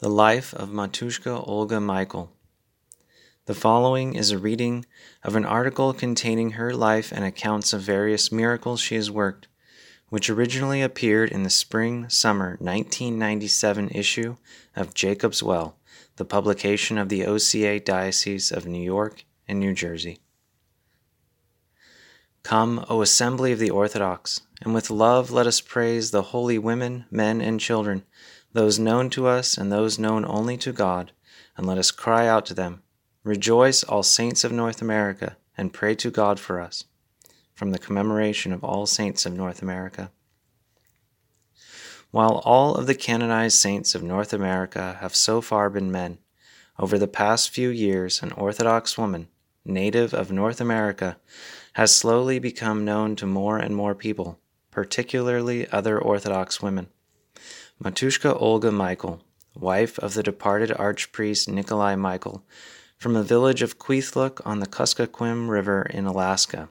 The Life of Matushka Olga Michael. The following is a reading of an article containing her life and accounts of various miracles she has worked, which originally appeared in the spring summer 1997 issue of Jacob's Well, the publication of the OCA Diocese of New York and New Jersey. Come, O assembly of the Orthodox, and with love let us praise the holy women, men, and children those known to us and those known only to God, and let us cry out to them, Rejoice, all saints of North America, and pray to God for us. From the commemoration of all saints of North America. While all of the canonized saints of North America have so far been men, over the past few years, an Orthodox woman, native of North America, has slowly become known to more and more people, particularly other Orthodox women. Matushka Olga Michael, wife of the departed archpriest Nikolai Michael, from the village of Kwethluk on the Kuskokwim River in Alaska.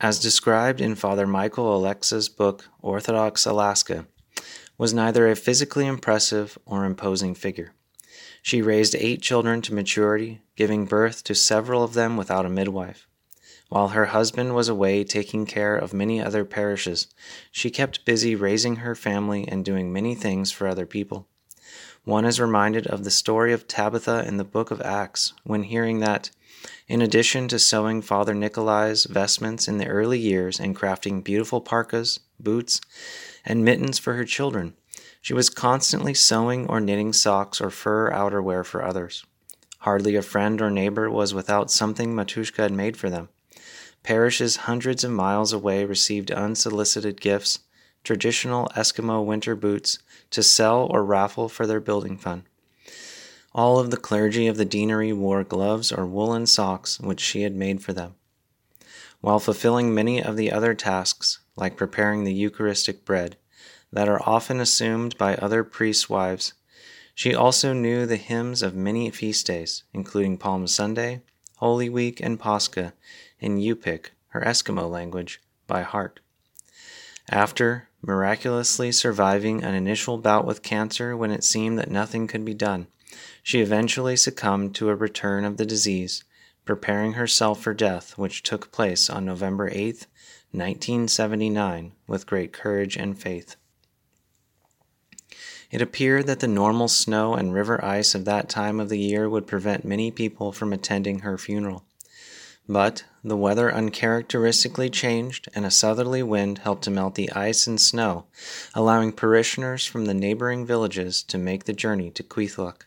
As described in Father Michael Oleksa's book Orthodox Alaska, was neither a physically impressive or imposing figure. She raised eight children to maturity, giving birth to several of them without a midwife. While her husband was away taking care of many other parishes, she kept busy raising her family and doing many things for other people. One is reminded of the story of Tabitha in the book of Acts when hearing that, in addition to sewing Father Nikolai's vestments in the early years and crafting beautiful parkas, boots, and mittens for her children, she was constantly sewing or knitting socks or fur outerwear for others. Hardly a friend or neighbor was without something Matushka had made for them. Parishes hundreds of miles away received unsolicited gifts, traditional Eskimo winter boots, to sell or raffle for their building fund. All of the clergy of the deanery wore gloves or woolen socks which she had made for them. While fulfilling many of the other tasks, like preparing the Eucharistic bread, that are often assumed by other priests' wives, she also knew the hymns of many feast days, including Palm Sunday, Holy Week, and Pascha, in Yupik, her Eskimo language, by heart. After miraculously surviving an initial bout with cancer when it seemed that nothing could be done, she eventually succumbed to a return of the disease, preparing herself for death, which took place on November 8, 1979, with great courage and faith. It appeared that the normal snow and river ice of that time of the year would prevent many people from attending her funeral. But the weather uncharacteristically changed, and a southerly wind helped to melt the ice and snow, allowing parishioners from the neighboring villages to make the journey to Kwethluk.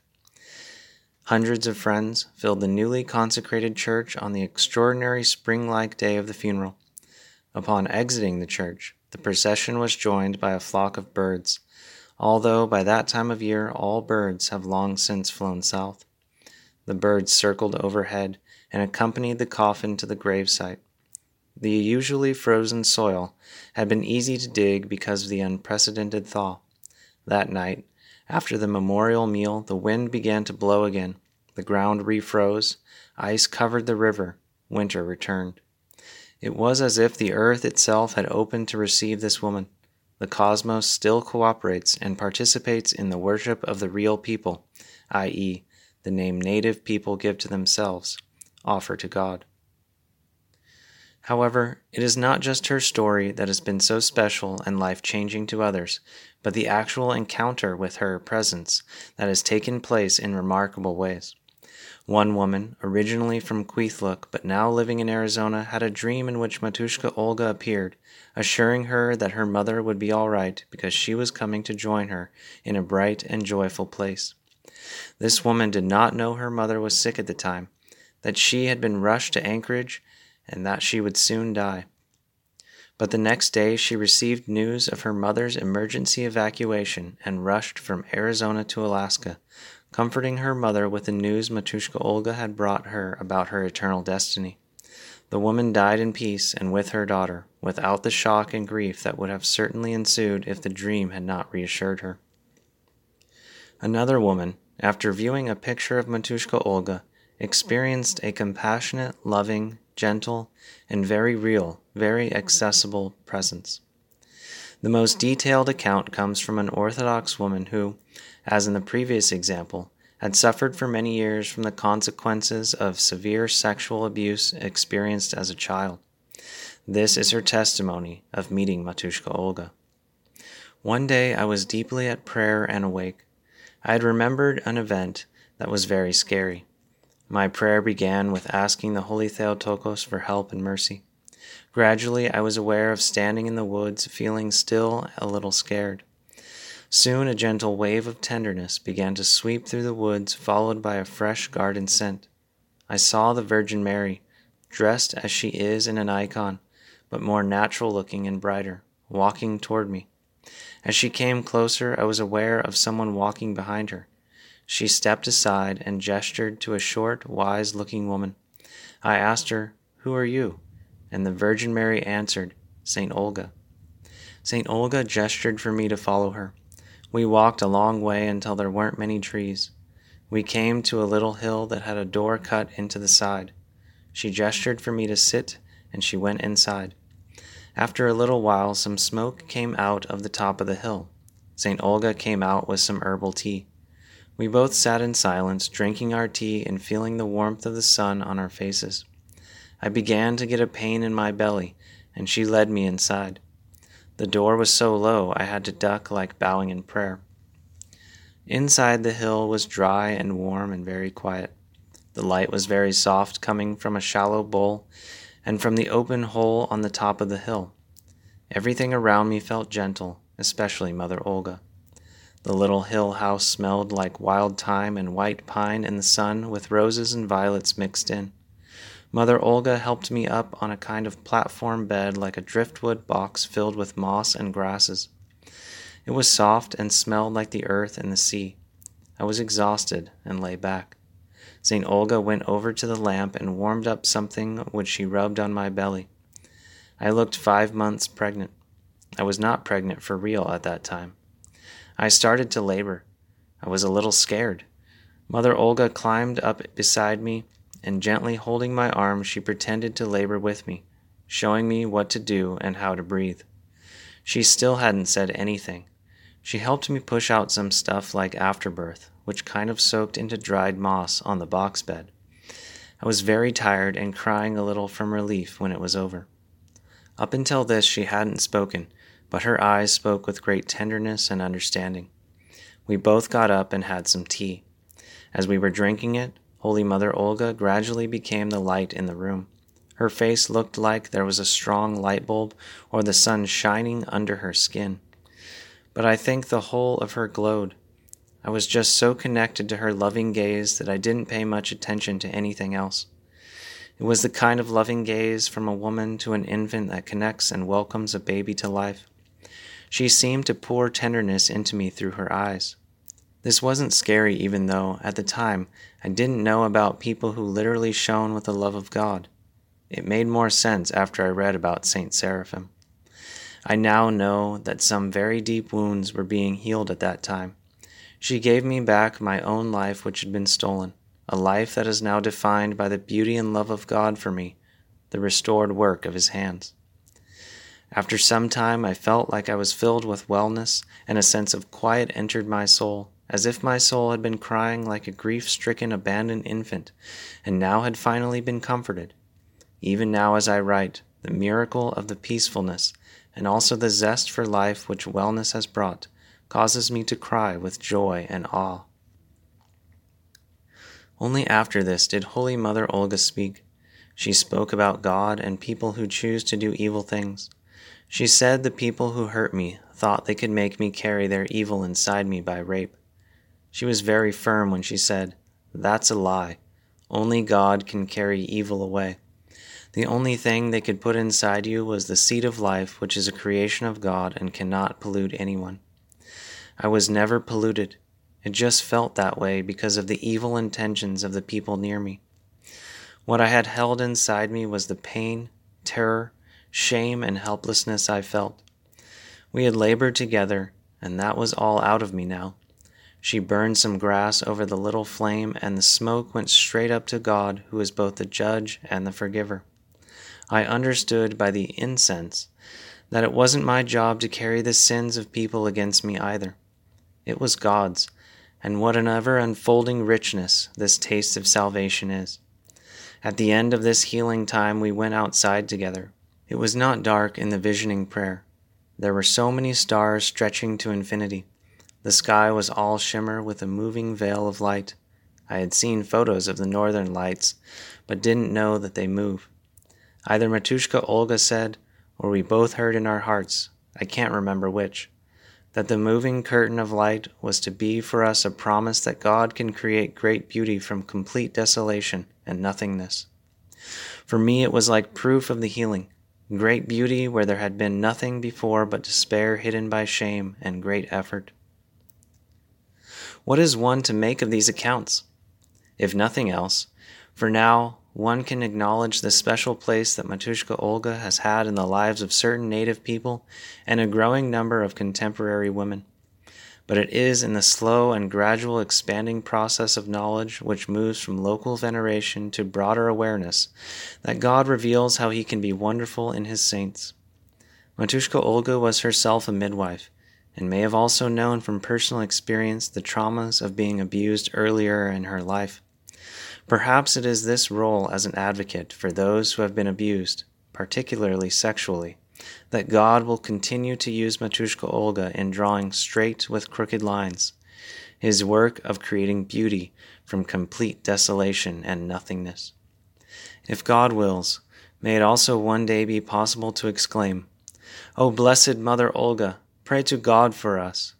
Hundreds of friends filled the newly consecrated church on the extraordinary spring like day of the funeral. Upon exiting the church, the procession was joined by a flock of birds, although by that time of year all birds have long since flown south. The birds circled overhead and accompanied the coffin to the gravesite. The usually frozen soil had been easy to dig because of the unprecedented thaw. That night, after the memorial meal, the wind began to blow again. The ground refroze, ice covered the river, winter returned. It was as if the earth itself had opened to receive this woman. The cosmos still cooperates and participates in the worship of the real people, i.e., the name native people give to themselves offer to God. However, it is not just her story that has been so special and life changing to others, but the actual encounter with her presence that has taken place in remarkable ways. One woman, originally from Kwethluk but now living in Arizona, had a dream in which Matushka Olga appeared, assuring her that her mother would be all right because she was coming to join her in a bright and joyful place. This woman did not know her mother was sick at the time, that she had been rushed to Anchorage, and that she would soon die. But the next day she received news of her mother's emergency evacuation and rushed from Arizona to Alaska, comforting her mother with the news Matushka Olga had brought her about her eternal destiny. The woman died in peace and with her daughter, without the shock and grief that would have certainly ensued if the dream had not reassured her. Another woman, after viewing a picture of Matushka Olga, experienced a compassionate, loving, gentle, and very real, very accessible presence. The most detailed account comes from an Orthodox woman who, as in the previous example, had suffered for many years from the consequences of severe sexual abuse experienced as a child. This is her testimony of meeting Matushka Olga. One day I was deeply at prayer and awake. I had remembered an event that was very scary. My prayer began with asking the Holy Theotokos for help and mercy. Gradually, I was aware of standing in the woods, feeling still a little scared. Soon a gentle wave of tenderness began to sweep through the woods, followed by a fresh garden scent. I saw the Virgin Mary, dressed as she is in an icon, but more natural looking and brighter, walking toward me. As she came closer, I was aware of someone walking behind her. She stepped aside and gestured to a short, wise looking woman. I asked her, Who are you? And the Virgin Mary answered, St. Olga. St. Olga gestured for me to follow her. We walked a long way until there weren't many trees. We came to a little hill that had a door cut into the side. She gestured for me to sit, and she went inside. After a little while, some smoke came out of the top of the hill. St. Olga came out with some herbal tea. We both sat in silence, drinking our tea and feeling the warmth of the sun on our faces. I began to get a pain in my belly, and she led me inside. The door was so low I had to duck like bowing in prayer. Inside the hill was dry and warm and very quiet. The light was very soft, coming from a shallow bowl and from the open hole on the top of the hill. Everything around me felt gentle, especially Mother Olga. The little hill house smelled like wild thyme and white pine in the sun, with roses and violets mixed in. Mother Olga helped me up on a kind of platform bed like a driftwood box filled with moss and grasses. It was soft and smelled like the earth and the sea. I was exhausted and lay back. St. Olga went over to the lamp and warmed up something which she rubbed on my belly. I looked five months pregnant. I was not pregnant for real at that time. I started to labor. I was a little scared. Mother Olga climbed up beside me and gently holding my arm, she pretended to labor with me, showing me what to do and how to breathe. She still hadn't said anything. She helped me push out some stuff like afterbirth, which kind of soaked into dried moss on the box bed. I was very tired and crying a little from relief when it was over. Up until this, she hadn't spoken, but her eyes spoke with great tenderness and understanding. We both got up and had some tea. As we were drinking it, Holy Mother Olga gradually became the light in the room. Her face looked like there was a strong light bulb or the sun shining under her skin. But I think the whole of her glowed. I was just so connected to her loving gaze that I didn't pay much attention to anything else. It was the kind of loving gaze from a woman to an infant that connects and welcomes a baby to life. She seemed to pour tenderness into me through her eyes. This wasn't scary, even though, at the time, I didn't know about people who literally shone with the love of God. It made more sense after I read about Saint Seraphim. I now know that some very deep wounds were being healed at that time. She gave me back my own life, which had been stolen, a life that is now defined by the beauty and love of God for me, the restored work of His hands. After some time, I felt like I was filled with wellness, and a sense of quiet entered my soul as if my soul had been crying like a grief stricken, abandoned infant, and now had finally been comforted. Even now, as I write, the miracle of the peacefulness and also the zest for life which wellness has brought causes me to cry with joy and awe. Only after this did Holy Mother Olga speak. She spoke about God and people who choose to do evil things. She said the people who hurt me thought they could make me carry their evil inside me by rape. She was very firm when she said, That's a lie. Only God can carry evil away. The only thing they could put inside you was the seed of life, which is a creation of God and cannot pollute anyone. I was never polluted. It just felt that way because of the evil intentions of the people near me. What I had held inside me was the pain, terror, shame, and helplessness I felt. We had labored together, and that was all out of me now. She burned some grass over the little flame, and the smoke went straight up to God, who is both the judge and the forgiver. I understood by the incense that it wasn't my job to carry the sins of people against me either. It was God's, and what an ever unfolding richness this taste of salvation is. At the end of this healing time, we went outside together. It was not dark in the visioning prayer. There were so many stars stretching to infinity. The sky was all shimmer with a moving veil of light. I had seen photos of the northern lights, but didn't know that they move. Either Matushka Olga said, or we both heard in our hearts, I can't remember which, that the moving curtain of light was to be for us a promise that God can create great beauty from complete desolation and nothingness. For me, it was like proof of the healing great beauty where there had been nothing before but despair hidden by shame and great effort. What is one to make of these accounts? If nothing else, for now one can acknowledge the special place that Matushka Olga has had in the lives of certain native people and a growing number of contemporary women. But it is in the slow and gradual expanding process of knowledge which moves from local veneration to broader awareness that God reveals how he can be wonderful in his saints. Matushka Olga was herself a midwife and may have also known from personal experience the traumas of being abused earlier in her life. Perhaps it is this role as an advocate for those who have been abused, particularly sexually, that God will continue to use Matushka Olga in drawing straight with crooked lines, his work of creating beauty from complete desolation and nothingness. If God wills, may it also one day be possible to exclaim, O blessed Mother Olga, Pray to God for us.